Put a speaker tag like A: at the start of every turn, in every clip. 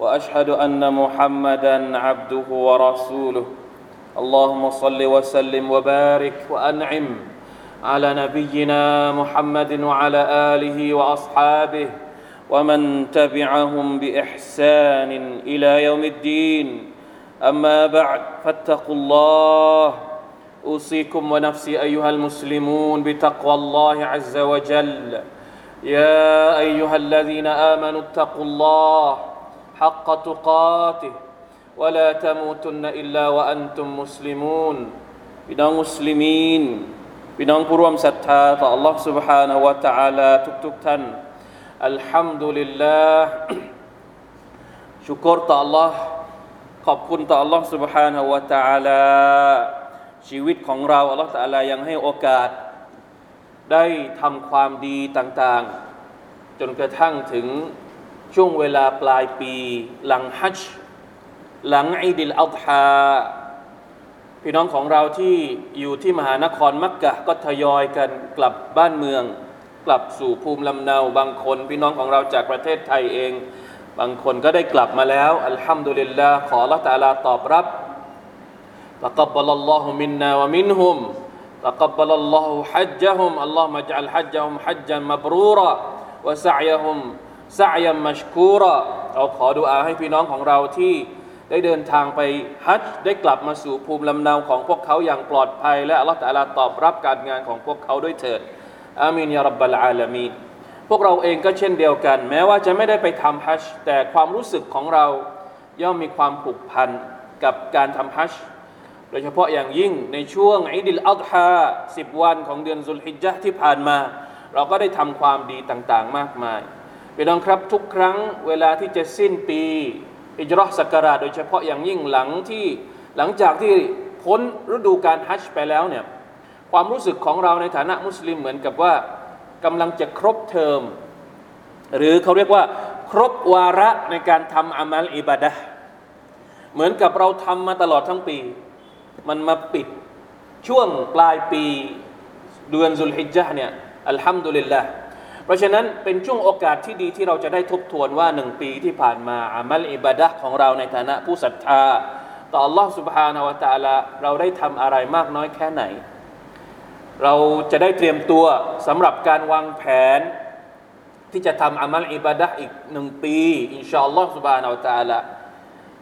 A: وأشهد أن محمدا عبده ورسوله. اللهم صل وسلم وبارك وأنعم على نبينا محمد وعلى آله وأصحابه ومن تبعهم بإحسان إلى يوم الدين. أما بعد فاتقوا الله. أوصيكم ونفسي أيها المسلمون بتقوى الله عز وجل. يا أيها الذين آمنوا اتقوا الله. حق تقاته ولا تموتن إلا وأنتم مسلمون พี่น้องมุสลิมีนพี่น้องผู้ร่วมศรัทธาต่อ Allah سبحانه และ تعالى ทุกๆท่านอัลฮัมดุลิลลาห์ชุกรต่อ Allah ขอบคุณต่อ Allah سبحانه และ تعالى ชีวิตของเรา Allah تعالى ยังให้โอกาส ได้ทำความดีต่างๆ จนกระทั่งถึง ช่วงเวลาปลายปี หลังฮัจหลังอีดิลอัลฮาพี่น้องของเราที่อยู่ที่มหานครมักกะก็ทยอยกันกลับบ้านเมือง กลับสู่ภูมิลำเนาบางคน พี่น้องของเราจากประเทศไทยเอง บางคนก็ได้กลับมาแล้ว อัลฮัมดุลิลลาห์ขอละตาลาตอบรับละกับบลัลลอฮุมินนาวะมินฮุมละกับบลัลลอฮุฮัจญะฮุมอัลลอฮ์มะจัลฮัจญะฮุมฮัจญันมับรูระวะสัยะฮุม ซายัมมัชคูรอเราขอดุอาให้พี่น้องของเราที่ได้เดินทางไปฮัจจ์ได้กลับมาสู่ภูมิลำเนาของพวกเขาอย่างปลอดภัย และอัลลอฮฺตะลาตอบรับการงานของพวกเขาด้วยเถิดอามีนยารับบลอาลามีพวกเราเองก็เช่นเดียวกัน แม้ว่าจะไม่ได้ไปทำฮัจจ์แต่ความรู้สึกของเราย่อมมีความผูกพันกับการทำฮัจจ์โดยเฉพาะอย่างยิ่งในช่วงอีดิลอัฎฮาสิบวันของเดือนซุลฮิจญะฮ์ที่ผ่านมา เราก็ได้ทำความดีต่างๆ มากมาย พี่น้องครับทุกครั้งเวลาที่จะสิ้นปี ฮิจเราะห์ศักราชโดยเฉพาะอย่างยิ่งหลังที่หลังจากที่พ้นฤดูการฮัจจ์ไปแล้วเนี่ยความรู้สึกของเราในฐานะมุสลิมเหมือนกับว่ากำลังจะครบเทอม หรือเขาเรียกว่า ครบวาระในการทำอามัลอิบาดะเหมือนกับเราทำมาตลอดทั้งปี มันมาปิดช่วงปลายปีเดือนสุลฮิจญะเนี่ยอัลฮัมดุลิลลาห์ เพราะฉะนั้นเป็นช่วงโอกาสที่ดีที่เราจะได้ทบทวนว่าหนึ่งปีที่ผ่านมาอามัลอิบาดะของเราในฐานะผู้ศรัทธา ต่อ Allah سبحانه และ تعالى เราได้ทำอะไรมากน้อยแค่ไหน เราจะได้เตรียมตัวสำหรับการวางแผน ที่จะทำอามัลอิบาดะอีกหนึ่งปีอินชาอัลลอฮ์ سبحانه และ تعالى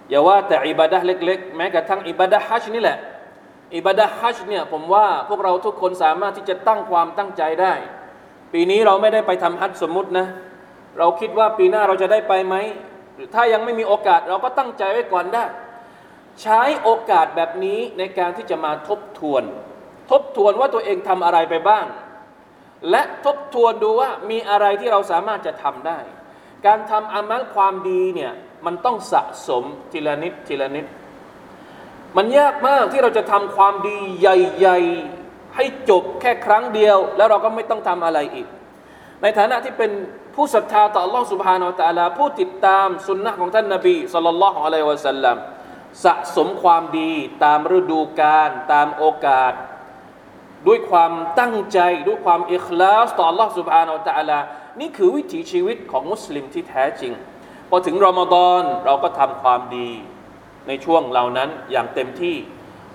A: อย่าว่าแต่อิบาดะเล็กๆ แม้กระทั่งอิบาดะฮัจนี่แหละอิบาดะฮัจเนี่ยผมว่าพวกเราทุกคนสามารถที่จะตั้งความตั้งใจได้ ปีนี้เราไม่ได้ไปทำฮัจสมมุตินะ เราคิดว่าปีหน้าเราจะได้ไปไหม ถ้ายังไม่มีโอกาสเราก็ตั้งใจไว้ก่อนได้ ใช้โอกาสแบบนี้ในการที่จะมาทบทวน ทบทวนว่าตัวเองทำอะไรไปบ้าง และทบทวนดูว่ามีอะไรที่เราสามารถจะทำได้ การทำอามัลความดีเนี่ยมันต้องสะสมทีละนิดทีละนิด มันยากมากที่เราจะทำความดีใหญ่ ให้จบแค่ครั้งเดียว แล้วเราก็ไม่ต้องทำอะไรอีก ในฐานะที่เป็นผู้ศรัทธาต่อ Allah سبحانه และ تعالى ผู้ติดตามสุนนะของท่านนบีสัลลัลลอฮุอะลัยฮิวะสัลลัมสะสมความดีตามฤดูกาลตามโอกาส ด้วยความตั้งใจด้วยความอิคลาสต่อ Allah سبحانه และ تعالى นี่คือวิถีชีวิตของมุสลิมที่แท้จริง พอถึงรอมฎอนเราก็ทำความดีในช่วงเหล่านั้นอย่างเต็มที่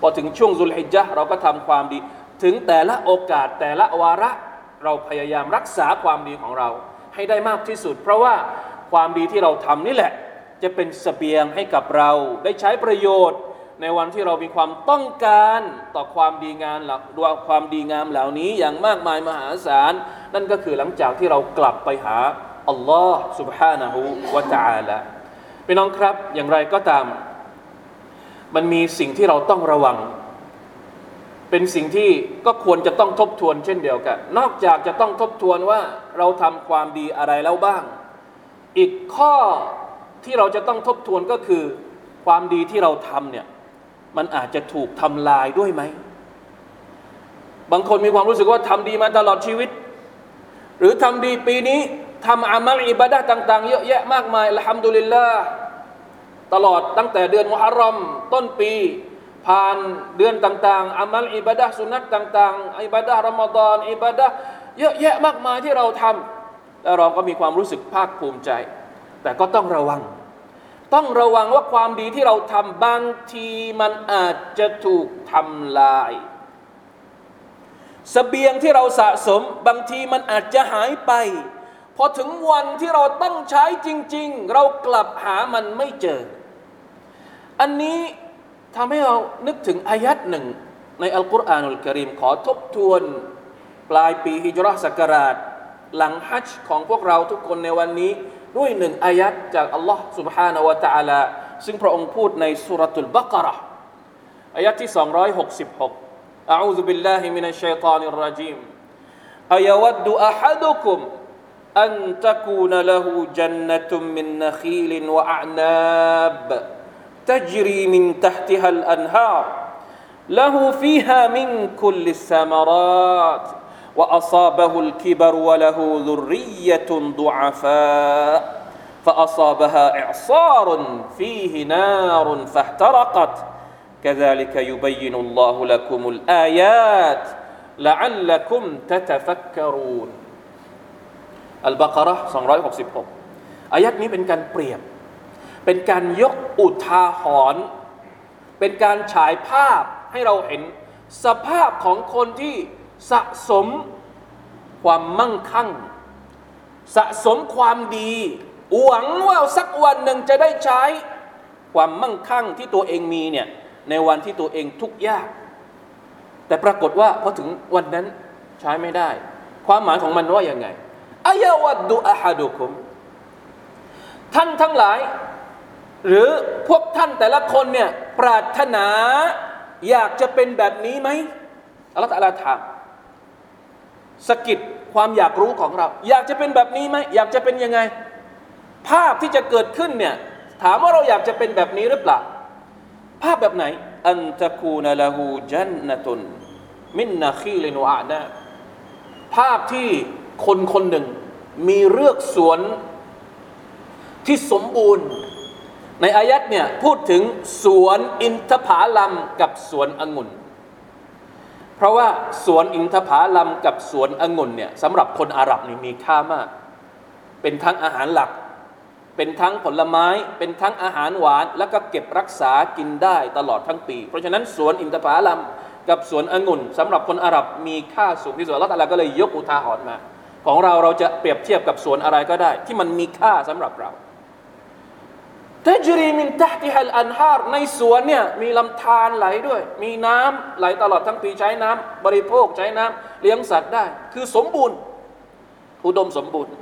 A: พอถึงช่วงซุลฮิจญะเราก็ทำความดี ถึงแต่ละโอกาสแต่ละวาระเราพยายามรักษาความดีของเรา ให้ได้มากที่สุด เพราะว่าความดีที่เราทำนี่แหละ จะเป็นสเสบียงให้กับเรา ได้ใช้ประโยชน์ ในวันที่เรามีความต้องการต่อความดีงามหลักดวงความดีงามเหล่านี้อย่างมากมายมหาศาล นั่นก็คือหลังจากที่เรากลับไปหาอัลลอฮ์ سبحانه และ تعالى พี่น้องครับอย่างไรก็ตาม มันมีสิ่งที่เราต้องระวัง เป็นสิ่งที่ก็ควรจะต้องทบทวนเช่นเดียวกัน นอกจากจะต้องทบทวนว่าเราทำความดีอะไรแล้วบ้าง อีกข้อที่เราจะต้องทบทวนก็คือ ความดีที่เราทำเนี่ยมันอาจจะถูกทำลายด้วยไหม บางคนมีความรู้สึกว่าทำดีมาตลอดชีวิต หรือทำดีปีนี้ทำอามัลอิบาดะต่าง ๆ เยอะแยะมากมายละฮัมดุลิลลาตลอดตั้งแต่เดือนมุฮัรรอมต้นปี ผ่านเดือนต่างๆอามัลอิบาดะสุนัตต่างๆอิบาดะรอมฎอนอิบาดะเยอะแยะมากมายที่เราทำแล้วเราก็มีความรู้สึกภาคภูมิใจ แต่ก็ต้องระวัง ต้องระวังว่าความดีที่เราทำบางทีมันอาจจะถูกทำลายสเสบียงที่เราสะสมบางทีมันอาจจะหายไป พอถึงวันที่เราต้องใช้จริง ๆ เรากลับหามันไม่เจอ อันนี้ ทำให้เรานึกถึงอายัดหนึ่ง ในอัลกุรอานุลกิริมขอทบทวน ปลายปีฮิจรัศักราช หลังฮัจจ์ของพวกเราทุกคนในวันนี้ ด้วยหนึ่งอายัดจากอัลลอฮ์ سبحانه และ تعالى ซึ่งพระองค์พูดในสุรตุลบักระอายัดที่266 أعوذ بالله من الشيطان الرجيم أيود أحدكم أن تكون له جنة من نخيل وأعناب تجري من تحتها الأنهار له فيها من كل الثمرات وأصابه الكبر وله ذرية ضعفاء فأصابها إعصار فيه نار فاحترقت كذلك يبين الله لكم الآيات لعلكم تتفكرون อัลบากระ266อายัดนี้เป็นการเปรียบ เป็นการยกอุทาหรณ์เป็นการฉายภาพให้เราเห็นสภาพของคนที่สะสมความมั่งคั่ง สะสมความดีหวังว่าสักวันหนึ่งจะได้ใช้ความมั่งคั่งที่ตัวเองมีเนี่ยในวันที่ตัวเองทุกข์ยาก แต่ปรากฏว่าพอถึงวันนั้นใช้ไม่ได้ ความหมายของมันว่าอย่างไงอายาวัดดูอาฮาดุคุมท่านทั้งหลาย หรือพวกท่านแต่ละคนเนี่ยปรารถนาอยากจะเป็นแบบนี้ไหมอัลลอฮฺตะลาถามสกิดความอยากรู้ของเรา อยากจะเป็นแบบนี้ไหมอยากจะเป็นยังไง ภาพที่จะเกิดขึ้นเนี่ยถามว่าเราอยากจะเป็นแบบนี้หรือเปล่า ภาพแบบไหน อันตะคูนละหูจันนตุนมินนาคีเลนวานะภาพที่คนคนหนึ่ง มีเรือกสวนที่สมบูรณ์ ในอายัดเนี่ยพูดถึงสวนอินทผาลัมกับสวนองุ่น เพราะว่าสวนอินทผาลัมกับสวนองุ่นเนี่ยสำหรับคนอาหรับนี่มีค่ามาก เป็นทั้งอาหารหลัก เป็นทั้งผลไม้ เป็นทั้งอาหารหวาน แล้วก็เก็บรักษากินได้ตลอดทั้งปี เพราะฉะนั้นสวนอินทผลัมกับสวนองุ่นสำหรับคนอาหรับมีค่าสูงที่สุดแล้วอัลลอฮ์ก็เลยยกอุทาหรณ์มา ของเราเราจะเปรียบเทียบกับสวนอะไรก็ได้ ที่มันมีค่าสำหรับเรา تجري من تحتها الأنهارในสวนเนี่ยมีลำธารไหลด้วย มีน้ำไหลตลอดทั้งปีใช้น้ำบริโภคใช้น้ำเลี้ยงสัตว์ได้ คือสมบูรณ์ อุดมสมบูรณ์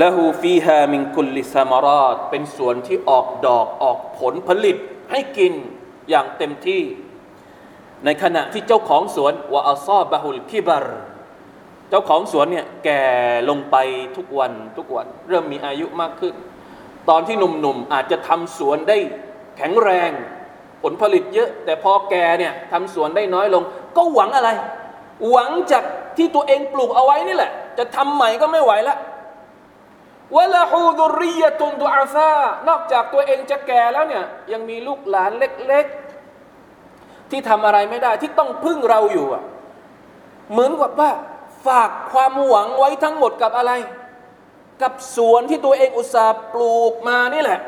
A: ละหูฟีฮามิงคุลิซามารอดเป็นสวนที่ออกดอกออกผลผลิตให้กินอย่างเต็มที่ ในขณะที่เจ้าของสวนวะอัซอบะฮุลคิบารเจ้าของสวนเนี่ยแก่ลงไปทุกวันทุกวัน เริ่มมีอายุมากขึ้น ตอนที่หนุ่มๆอาจจะทำสวนได้แข็งแรง ผลผลิตเยอะ แต่พอแกเนี่ยทำสวนได้น้อยลง ก็หวังอะไร หวังจากที่ตัวเองปลูกเอาไว้นี่แหละ จะทำใหม่ก็ไม่ไหวแล้ววะละฮูดุริยตุนดุอาซานอกจากตัวเองจะแก่แล้วเนี่ยยังมีลูกหลานเล็กๆ ที่ทำอะไรไม่ได้ที่ต้องพึ่งเราอยู่อะเหมือนกับว่าฝากความหวังไว้ทั้งหมดกับอะไร กับสวนที่ตัวเองอุตสาห์ปลูกมานี่แหละ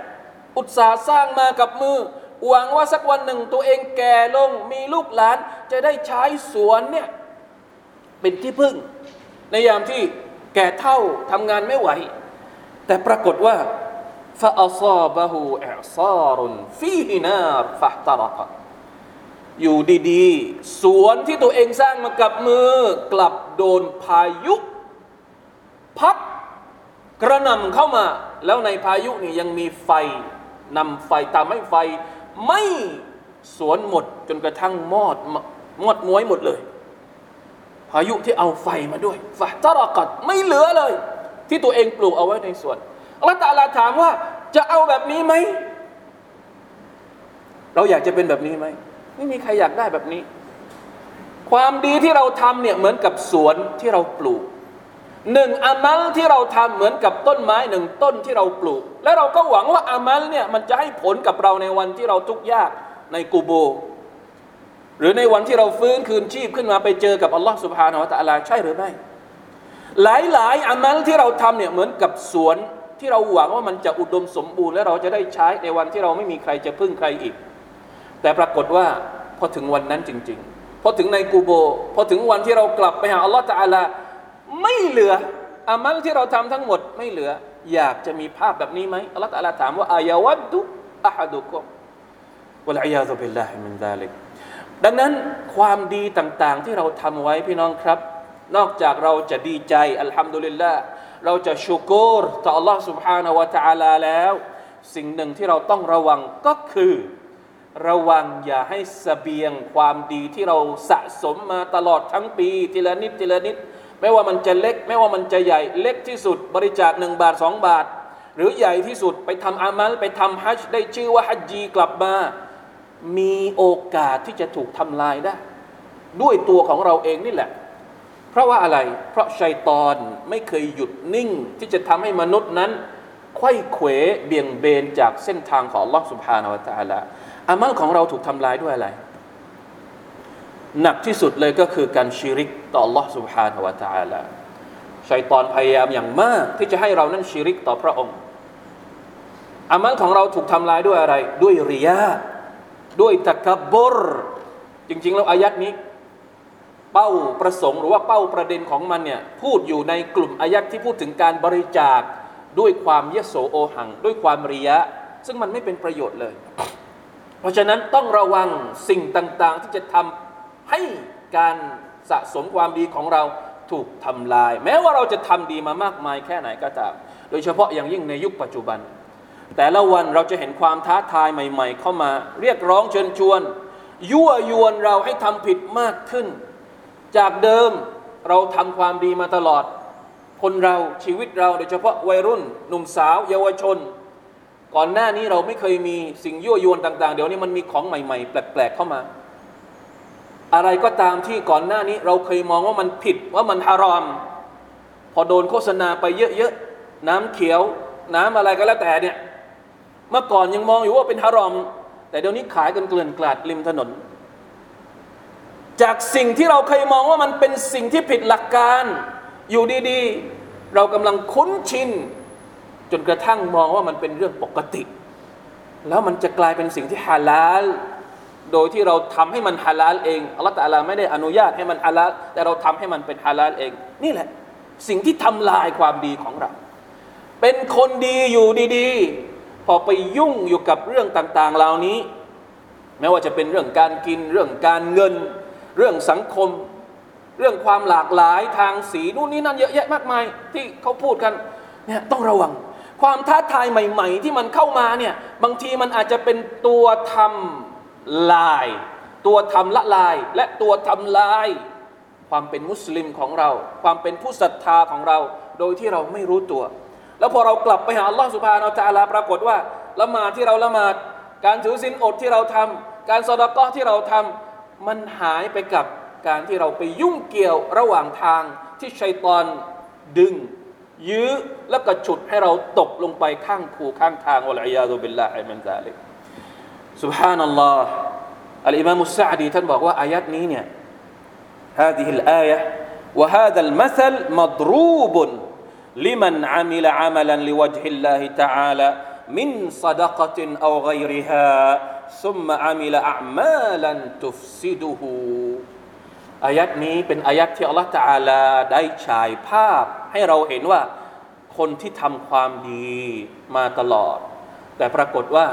A: อุตสาห์สร้างมากับมือหวังว่าสักวันหนึ่งตัวเองแก่ลงมีลูกหลาน จะได้ใช้สวนเนี่ยเป็นที่พึ่ง ในยามที่แก่เท่าทำงานไม่ไหว แต่ปรากฏว่าฟาอซาบะฮูอิซารุนฟีฮินาฟะตรกอยู่ดีๆ สวนที่ตัวเองสร้างมากับมือ กลับโดนพายุ พัด กระนำเข้ามา แล้วในพายุนี่ยังมีไฟนำไฟตามให้ไฟ ไม่สวนหมดจนกระทั่งมอดมอดม้วยหมดเลย พายุที่เอาไฟมาด้วยฟะตารกัดไม่เหลือเลย ที่ตัวเองปลูกเอาไว้ในสวนอัลลอฮฺตาลาถามว่าจะเอาแบบนี้ไหม เราอยากจะเป็นแบบนี้ไหมไม่มีใครอยากได้แบบนี้ ความดีที่เราทำเนี่ยเหมือนกับสวนที่เราปลูก หนึ่งอามัลที่เราทำเหมือนกับต้นไม้หนึ่งต้นที่เราปลูก และเราก็หวังว่าอามัลเนี่ยมันจะให้ผลกับเราในวันที่เราทุกข์ยากในกูโบ หรือในวันที่เราฟื้นคืนชีพขึ้นมาไปเจอกับอัลลอฮ์สุบฮานาอัลลอฮ์ใช่หรือไม่ หลายหลายอามัลที่เราทำเนี่ยเหมือนกับสวนที่เราหวังว่ามันจะอุดมสมบูรณ์และเราจะได้ใช้ในวันที่เราไม่มีใครจะพึ่งใครอีก แต่ปรากฏว่าพอถึงวันนั้นจริง ๆ พอถึงในกูโบ พอถึงวันที่เรากลับไปหาอัลลอฮ์ตะอาลา ไม่เหลืออามัลที่เราทำทั้งหมดไม่เหลือ อยากจะมีภาพแบบนี้ไหมอัลลอฮฺตะลาถามว่าอายาวัดดุอะฮัดุกุมวะลัยยาตุบิลลาฮิมินซาลิกดังนั้นความดีต่างๆ ที่เราทำไว้พี่น้องครับ นอกจากเราจะดีใจอัลฮัมดุลิลลาห์เราจะชูกรต่อ Allah سبحانه และ تعالى แล้ว สิ่งหนึ่งที่เราต้องระวังก็คือ ระวังอย่าให้สเสบียงความดีที่เราสะสมมาตลอดทั้งปี ทีละนิดทีละนิด ไม่ว่ามันจะเล็ก ไม่ว่ามันจะใหญ่เล็กที่สุด บริจาคหนึ่งบาทสองบาท หรือใหญ่ที่สุดไปทำอามัลไปทำฮัจได้ชื่อว่าฮัจจีกลับมา มีโอกาสที่จะถูกทำลายได้ ด้วยตัวของเราเองนี่แหละ เพราะว่าอะไร เพราะชัยตอนไม่เคยหยุดนิ่งที่จะทำให้มนุษย์นั้นไข้เขวเบี่ยงเบนจากเส้นทางของลอสุภานาวตาละอามัลของเราถูกทำลายด้วยอะไร หนักที่สุดเลยก็คือการชิริกต่อ Allah سبحانه และ تعالى ชัยตอนพยายามอย่างมาก ที่จะให้เรานั้นชิริกต่อพระองค์อามัลของเราถูกทำลายด้วยอะไร ด้วยริยาด้วยตะกบรจริงๆแล้วอายัดนี้ เป้าประสงค์หรือว่าเป้าประเด็นของมันเนี่ยพูดอยู่ในกลุ่มอายัดที่พูดถึงการบริจาคด้วยความเยโสโอหัง ด้วยความริยะ ซึ่งมันไม่เป็นประโยชน์เลย เพราะฉะนั้นต้องระวังสิ่งต่าง ๆ ที่จะทำ ให้การสะสมความดีของเราถูกทำลาย แม้ว่าเราจะทำดีมามากมายแค่ไหนก็ตาม โดยเฉพาะอย่างยิ่งในยุคปัจจุบัน แต่ละวันเราจะเห็นความท้าทายใหม่ ๆ เข้ามา เรียกร้องเชิญชวน ยั่วยวนเราให้ทำผิดมากขึ้น จากเดิมเราทำความดีมาตลอด คนเราชีวิตเราโดยเฉพาะวัยรุ่น หนุ่มสาว เยาวชน ก่อนหน้านี้เราไม่เคยมีสิ่งยั่วยวนต่าง ๆ เดี๋ยวนี้มันมีของใหม่ ๆ แปลก ๆ เข้ามา อะไรก็ตามที่ก่อนหน้านี้ เราเคยมองว่ามันผิดว่ามันฮารอม พอโดนโฆษณาไปเยอะๆน้ำเขียว น้ำอะไรก็แล้วแต่เนี่ยเมื่อก่อนยังมองอยู่ว่าเป็นฮารอม แต่เดี๋ยวนี้ขายกันเกลื่อนกลาดริมถนน จากสิ่งที่เราเคยมองว่ามันเป็นสิ่งที่ผิดหลักการ อยู่ดีๆ เรากำลังคุ้นชินจนกระทั่งมองว่ามันเป็นเรื่องปกติ แล้วมันจะกลายเป็นสิ่งที่ฮาลาล โดยที่เราทำให้มันฮาลาลเองอัลลอฮฺตาลาไม่ได้อนุญาตให้มันฮาลาลแต่เราทำให้มันเป็นฮาลาลเอง นี่แหละ สิ่งที่ทำลายความดีของเรา เป็นคนดีอยู่ดีๆ พอไปยุ่งอยู่กับเรื่องต่างๆเหล่านี้ ไม่ว่าจะเป็นเรื่องการกินเรื่องการเงิน เรื่องสังคม เรื่องความหลากหลายทางสีนู่นนี่นั่นเยอะแยะมากมายที่เขาพูดกันเนี่ยต้องระวังความท้าทายใหม่ ๆ ที่มันเข้ามาเนี่ยบางทีมันอาจจะเป็นตัวทำ ลาย ตัวทำละลายและตัวทำลาย ความเป็นมุสลิมของเรา ความเป็นผู้ศรัทธาของเรา โดยที่เราไม่รู้ตัว แล้วพอเรากลับไปหาอัลลอฮฺสุบฮานาอัลลอฮปรากฏว่าละหมาดที่เราละหมาด การถือศีลอดที่เราทำการสอดก้อที่เราทำมันหายไปกับการที่เราไปยุ่งเกี่ยวระหว่างทางที่ชัยตอนดึง ยื้อแล้วก็ฉุดให้เราตกลงไปข้างคูข้างทางอัลอยาดุบิลลาฮิมินซาลิก سبحان الله الإمام السعدي تنبغ وآيات نينيا هذه الآية وهذا المثل مضروب لمن عمل عملا لوجه الله تعالى من صدقة أو غيرها ثم عمل أعمالا تفسده อายัดนี้เป็นอายัดที่อัลลอฮฺตาลาได้ฉายภาพให้เราเห็นว่าคนที่ทำความดีมาตลอด แต่ปรากฏว่า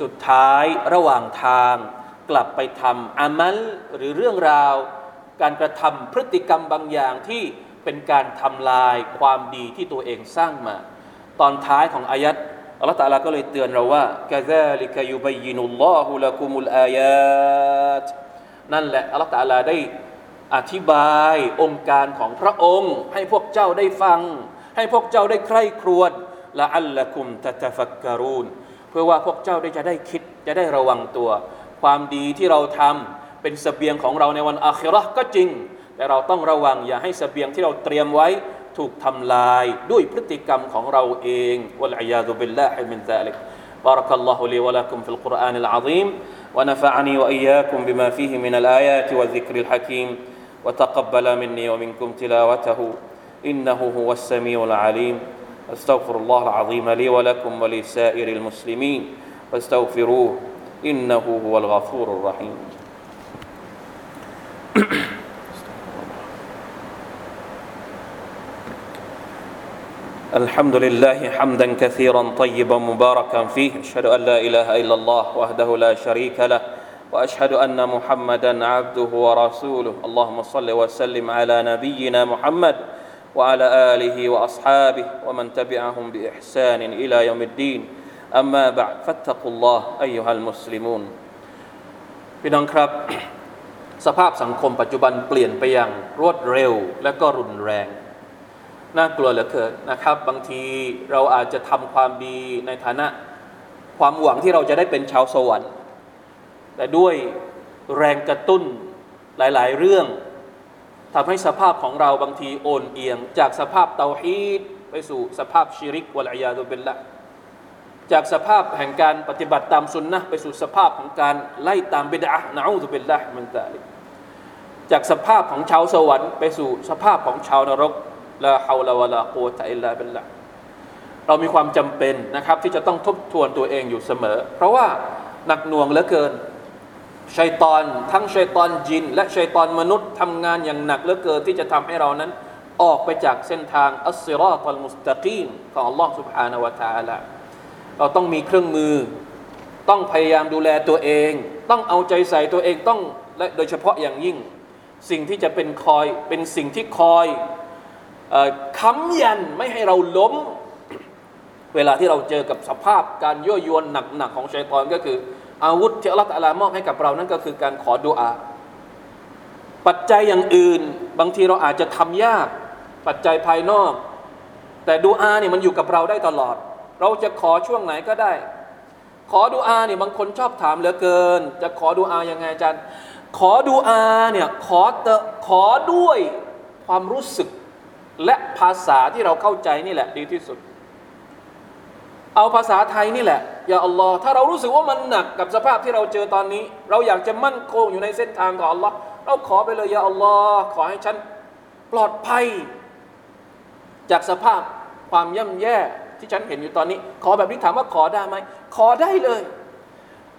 A: สุดท้ายระหว่างทางกลับไปทำอามัลหรือเรื่องราว การกระทำพฤติกรรมบางอย่างที่เป็นการทำลายความดีที่ตัวเองสร้างมา ตอนท้ายของอายัดอัลลอฮฺตาลาก็เลยเตือนเราว่ากะซาลิกยุบยินุลลอฮุละกุมุลอายตนั่นแหละอัลลอฮฺตาลาได้อธิบายองค์การของพระองค์ ให้พวกเจ้าได้ฟัง ให้พวกเจ้าได้ใคร่ครวญละอัลละกุมตะตะฟักการูน เพื่อว่าพวกเจ้าได้จะได้คิดจะได้ระวังตัว ความดีที่เราทำเป็นเสบียงของเราในวันอาคิเราะห์ก็จริง แต่เราต้องระวังอย่าให้เสบียงที่เราเตรียมไว้ถูกทำลายด้วยพฤติกรรมของเราเองวะลัยยาดุบิลลาฮิมินซาลิก بارك الله لي ولكم في القرآن العظيم ونفعني وإياكم بما فيه من الآيات والذكر الحكيم وتقبل مني ومنكم تلاوته إنه هو السميع العليم أستغفر الله العظيم لي ولكم ولسائر المسلمين. فاستغفروه إنه هو الغفور الرحيم. الحمد لله حمدا كثيرا طيبا مباركا فيه. أشهد أن لا إله إلا الله وحده لا شريك له. وأشهد أن محمدا عبده ورسوله. اللهم صل وسلم على نبينا محمد. وعلى اله واصحابه ومن تبعهم باحسان الى يوم الدين اما بعد فاتقوا الله ايها المسلمون พี่น้องครับ สภาพสังคมปัจจุบันเปลี่ยนไปอย่างรวดเร็วและก็รุนแรง น่ากลัวเหลือเกินนะครับ บางทีเราอาจจะทำความดีในฐานะ ความหวังที่เราจะได้เป็นชาวสวรรค์ แต่ด้วยแรงกระตุ้นหลาย ๆ เรื่อง ทำให้สภาพของเราบางทีโอนเอียง จากสภาพเตาฮีดไปสู่สภาพชิริกวะลัยยาตุเบลละจากสภาพแห่งการปฏิบัติตามสุนนะไปสู่สภาพของการไล่ตามบิดานะอูซุบิลละมันตาลิจากสภาพของชาวสวรรค์ไปสู่สภาพของชาวนรกลาฮาวลาวะลาโกตะอิลลาบิลละเรามีความจำเป็นนะครับที่จะต้องทบทวนตัวเองอยู่เสมอ เพราะว่าหนักหน่วงเหลือเกิน ชัยตอนทั้งชัยตอนจิน และชัยตอนมนุษย์ทำงานอย่างหนักเหลือเกินที่จะทำให้เรานั้น ออกไปจากเส้นทางอัสซิรอตัลมุสตะกีมของ Allah سبحانه และ تعالى เราต้องมีเครื่องมือ ต้องพยายามดูแลตัวเอง ต้องเอาใจใส่ตัวเองต้องและโดยเฉพาะอย่างยิ่ง สิ่งที่จะเป็นคอยเป็นสิ่งที่คอยเอ่อค้ำยันไม่ให้เราล้ม เวลาที่เราเจอกับสภาพการยั่วยวนหนักๆของชัยตอนก็คือ อาวุธที่อัลลอฮฺตะอาลามอบให้กับเรานั่นก็คือการขอดุอา ปัจจัยอย่างอื่น บางทีเราอาจจะทำยาก ปัจจัยภายนอก แต่ดุอาเนี่ยมันอยู่กับเราได้ตลอด เราจะขอช่วงไหนก็ได้ ขอดุอาเนี่ยบางคนชอบถามเหลือเกิน จะขอดุอายังไงอาจารย์ขอดุอาเนี่ยขอเตขอด้วยความรู้สึกและภาษาที่เราเข้าใจนี่แหละดีที่สุด เอาภาษาไทยนี่แหละ ย่าอัลลอฮ์ถ้าเรารู้สึกว่ามันหนักกับสภาพที่เราเจอตอนนี้ เราอยากจะมั่นคงอยู่ในเส้นทางของอัลลอฮ์เราขอไปเลยอย่าอัลลอฮ์ขอให้ฉันปลอดภัย จากสภาพความย่ำแย่ที่ฉันเห็นอยู่ตอนนี้ ขอแบบนี้ถามว่าขอได้ไหมขอได้เลย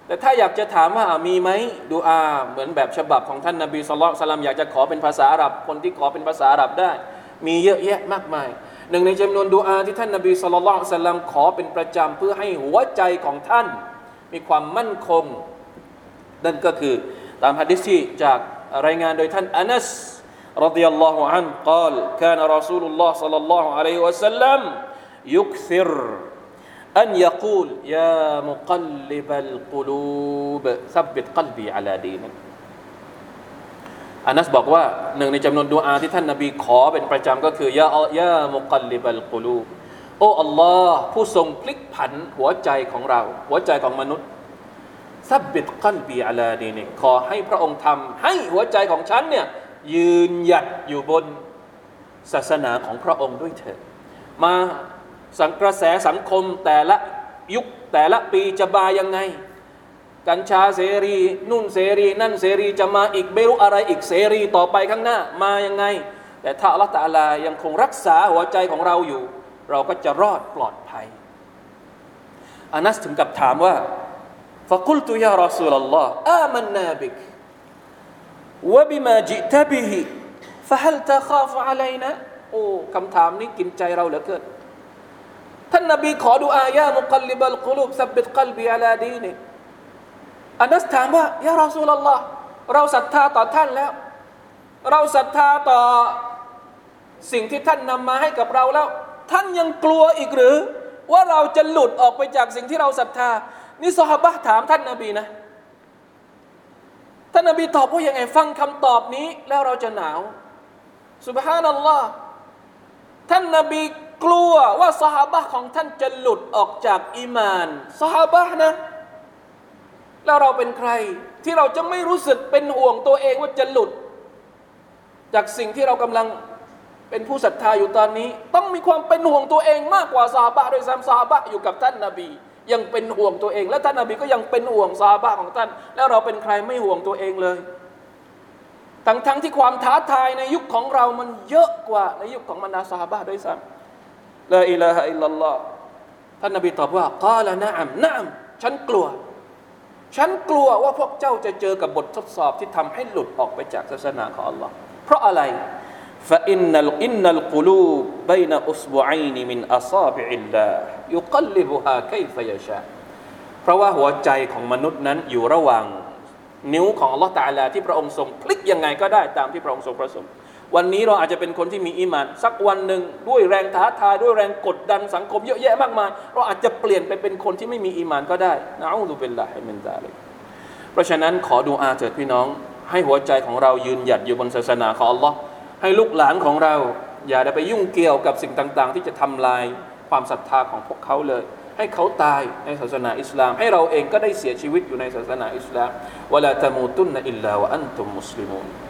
A: แต่ถ้าอยากจะถามว่ามีไหมดูอาเหมือนแบบฉบับของท่านนบีสุลต่านอยากจะขอเป็นภาษาอาหรับคนที่ขอเป็นภาษาอาหรับได้ มีเยอะแยะมากมาย หนึ่งในจำนวนดูอาที่ท่านนบีสุลต่านขอเป็นประจำเพื่อให้หัวใจของท่าน มีความมั่นคง นั่นก็คือตามฮะดิษที่จากรายงานโดยท่านอานัส رضي الله عنه قال كان رسول الله صلى الله عليه وسلم يكثر أن يقول يا مقلب القلوب ثبت قلبي على دينك อานัสบอกว่าหนึ่งในจำนวนดูอาที่ท่านนาบีขอเป็นประจำก็คือยาอยามุกัลลิบัลกุลูโอ้อัลลอฮ์ผู้ทรงพลิกผันหัวใจของเรา หัวใจของมนุษย์ซับบิดกัลบีอาลาดีนิขอให้พระองค์ทำให้หัวใจของฉันเนี่ยยืนหยัดอยู่บนศาสนาของพระองค์ด้วยเถิดมาสังกระแสสังคมแต่ละยุคแต่ละปีจะบายังไง กัญชาเสรี นุ่นเสรี นั่นเสรีจะมาอีกไม่รู้อะไรอีกเสรีต่อไปข้างหน้ามายังไง แต่ถ้าอัลลอฮฺตะอาลายังคงรักษาหัวใจของเราอยู่ เราก็จะรอดปลอดภัยอานัสถึงกับถามว่าفقلت يا رسول الله آمنا بك وبما جئت به فهل تخاف عليناโอ้คำถามนี้กินใจเราเหลือเกินท่านนบีขอดูอายามุกัลลิบัลกุลูบซับบิตกัลบีอาลาดีนิ อานัสถามว่าيا رسول اللهเราศรัทธาต่อท่านแล้ว เราศรัทธาต่อสิ่งที่ท่านนำมาให้กับเราแล้ว ท่านยังกลัวอีกหรือ ว่าเราจะหลุดออกไปจากสิ่งที่เราศรัทธา นี่สหบะถามท่านนบีนะ ท่านนบีตอบว่าอยังไงฟังคำตอบนี้แล้วเราจะหนาวสุบฮานัลลอฮ์ท่านนบีกลัวว่าสหบะของท่านจะหลุดออกจากอีมานสหบะนะ
B: แล้วเราเป็นใครที่เราจะไม่รู้สึกเป็นห่วงตัวเองว่าจะหลุด จากสิ่งที่เรากำลังเป็นผู้ศรัทธาอยู่ตอนนี้ ต้องมีความเป็นห่วงตัวเองมากกว่าซาบะโดยซ้ำซาบะอยู่กับท่านนาบี ยังเป็นห่วงตัวเอง และท่านนาบีก็ยังเป็นห่วงซาบะของท่าน แล้วเราเป็นใครไม่ห่วงตัวเองเลยทั้งทั้งที่ความท้าทายในยุคของเรามันเยอะกว่าในยุคของบรรดาซาบะด้วยซ้ำลาอิลาฮะอิลลัลลอฮ์ท่านนบีตอบว่ากาละนะอัมนะอัมฉันกลัว ฉันกลัวว่าพวกเจ้าจะเจอกับบททดสอบที่ทำให้หลุดออกไปจากศาสนาของ Allah เพราะอะไร فإن إن القلوب بين أصبعين من أصابع الله يقلبها كيف يشاء เพราะว่าหัวใจของมนุษย์นั้นอยู่ระหว่าง นิ้วของ Allah ตาลาที่พระองค์ทรงพลิกยังไงก็ได้ตามที่พระองค์ทรงประสงค์ วันนี้เราอาจจะเป็นคนที่มีอีมาน สักวันหนึ่งด้วยแรงท้าทายด้วยแรงกดดันสังคมเยอะแยะมากมาย เราอาจจะเปลี่ยนไปเป็นคนที่ไม่มีอีมานก็ได้นะอูซุบิลลาฮิมินซาลิกเพราะฉะนั้นขอดูอาเถิดพี่น้อง ให้หัวใจของเรายืนหยัดอยู่บนศาสนาของ Allah ให้ลูกหลานของเรา อย่าได้ไปยุ่งเกี่ยวกับสิ่งต่าง ๆ ที่จะทำลายความศรัทธาของพวกเขาเลย ให้เขาตายในศาสนาอิสลาม ให้เราเองก็ได้เสียชีวิตอยู่ในศาสนาอิสลามวะลาตะมูตุนอิลลาวะอันตุมมุสลิมูน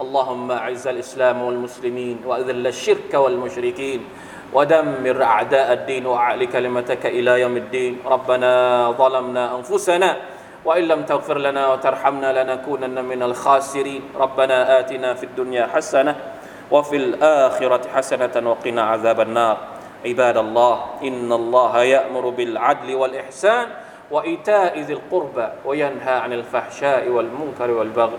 B: اللهم أعز الإسلام والمسلمين وأذل الشرك والمشركين ودمر أعداء الدين وأعل كلمتك إلى يوم الدين. ربنا ظلمنا أنفسنا وإن لم تغفر لنا وترحمنا لنكونن من الخاسرين. ربنا آتنا في الدنيا حسنة وفي الآخرة حسنة وقنا عذاب النار. عباد الله إن الله يأمر بالعدل والإحسان وإيتاء ذي القربى وينهى عن الفحشاء والمنكر والبغي.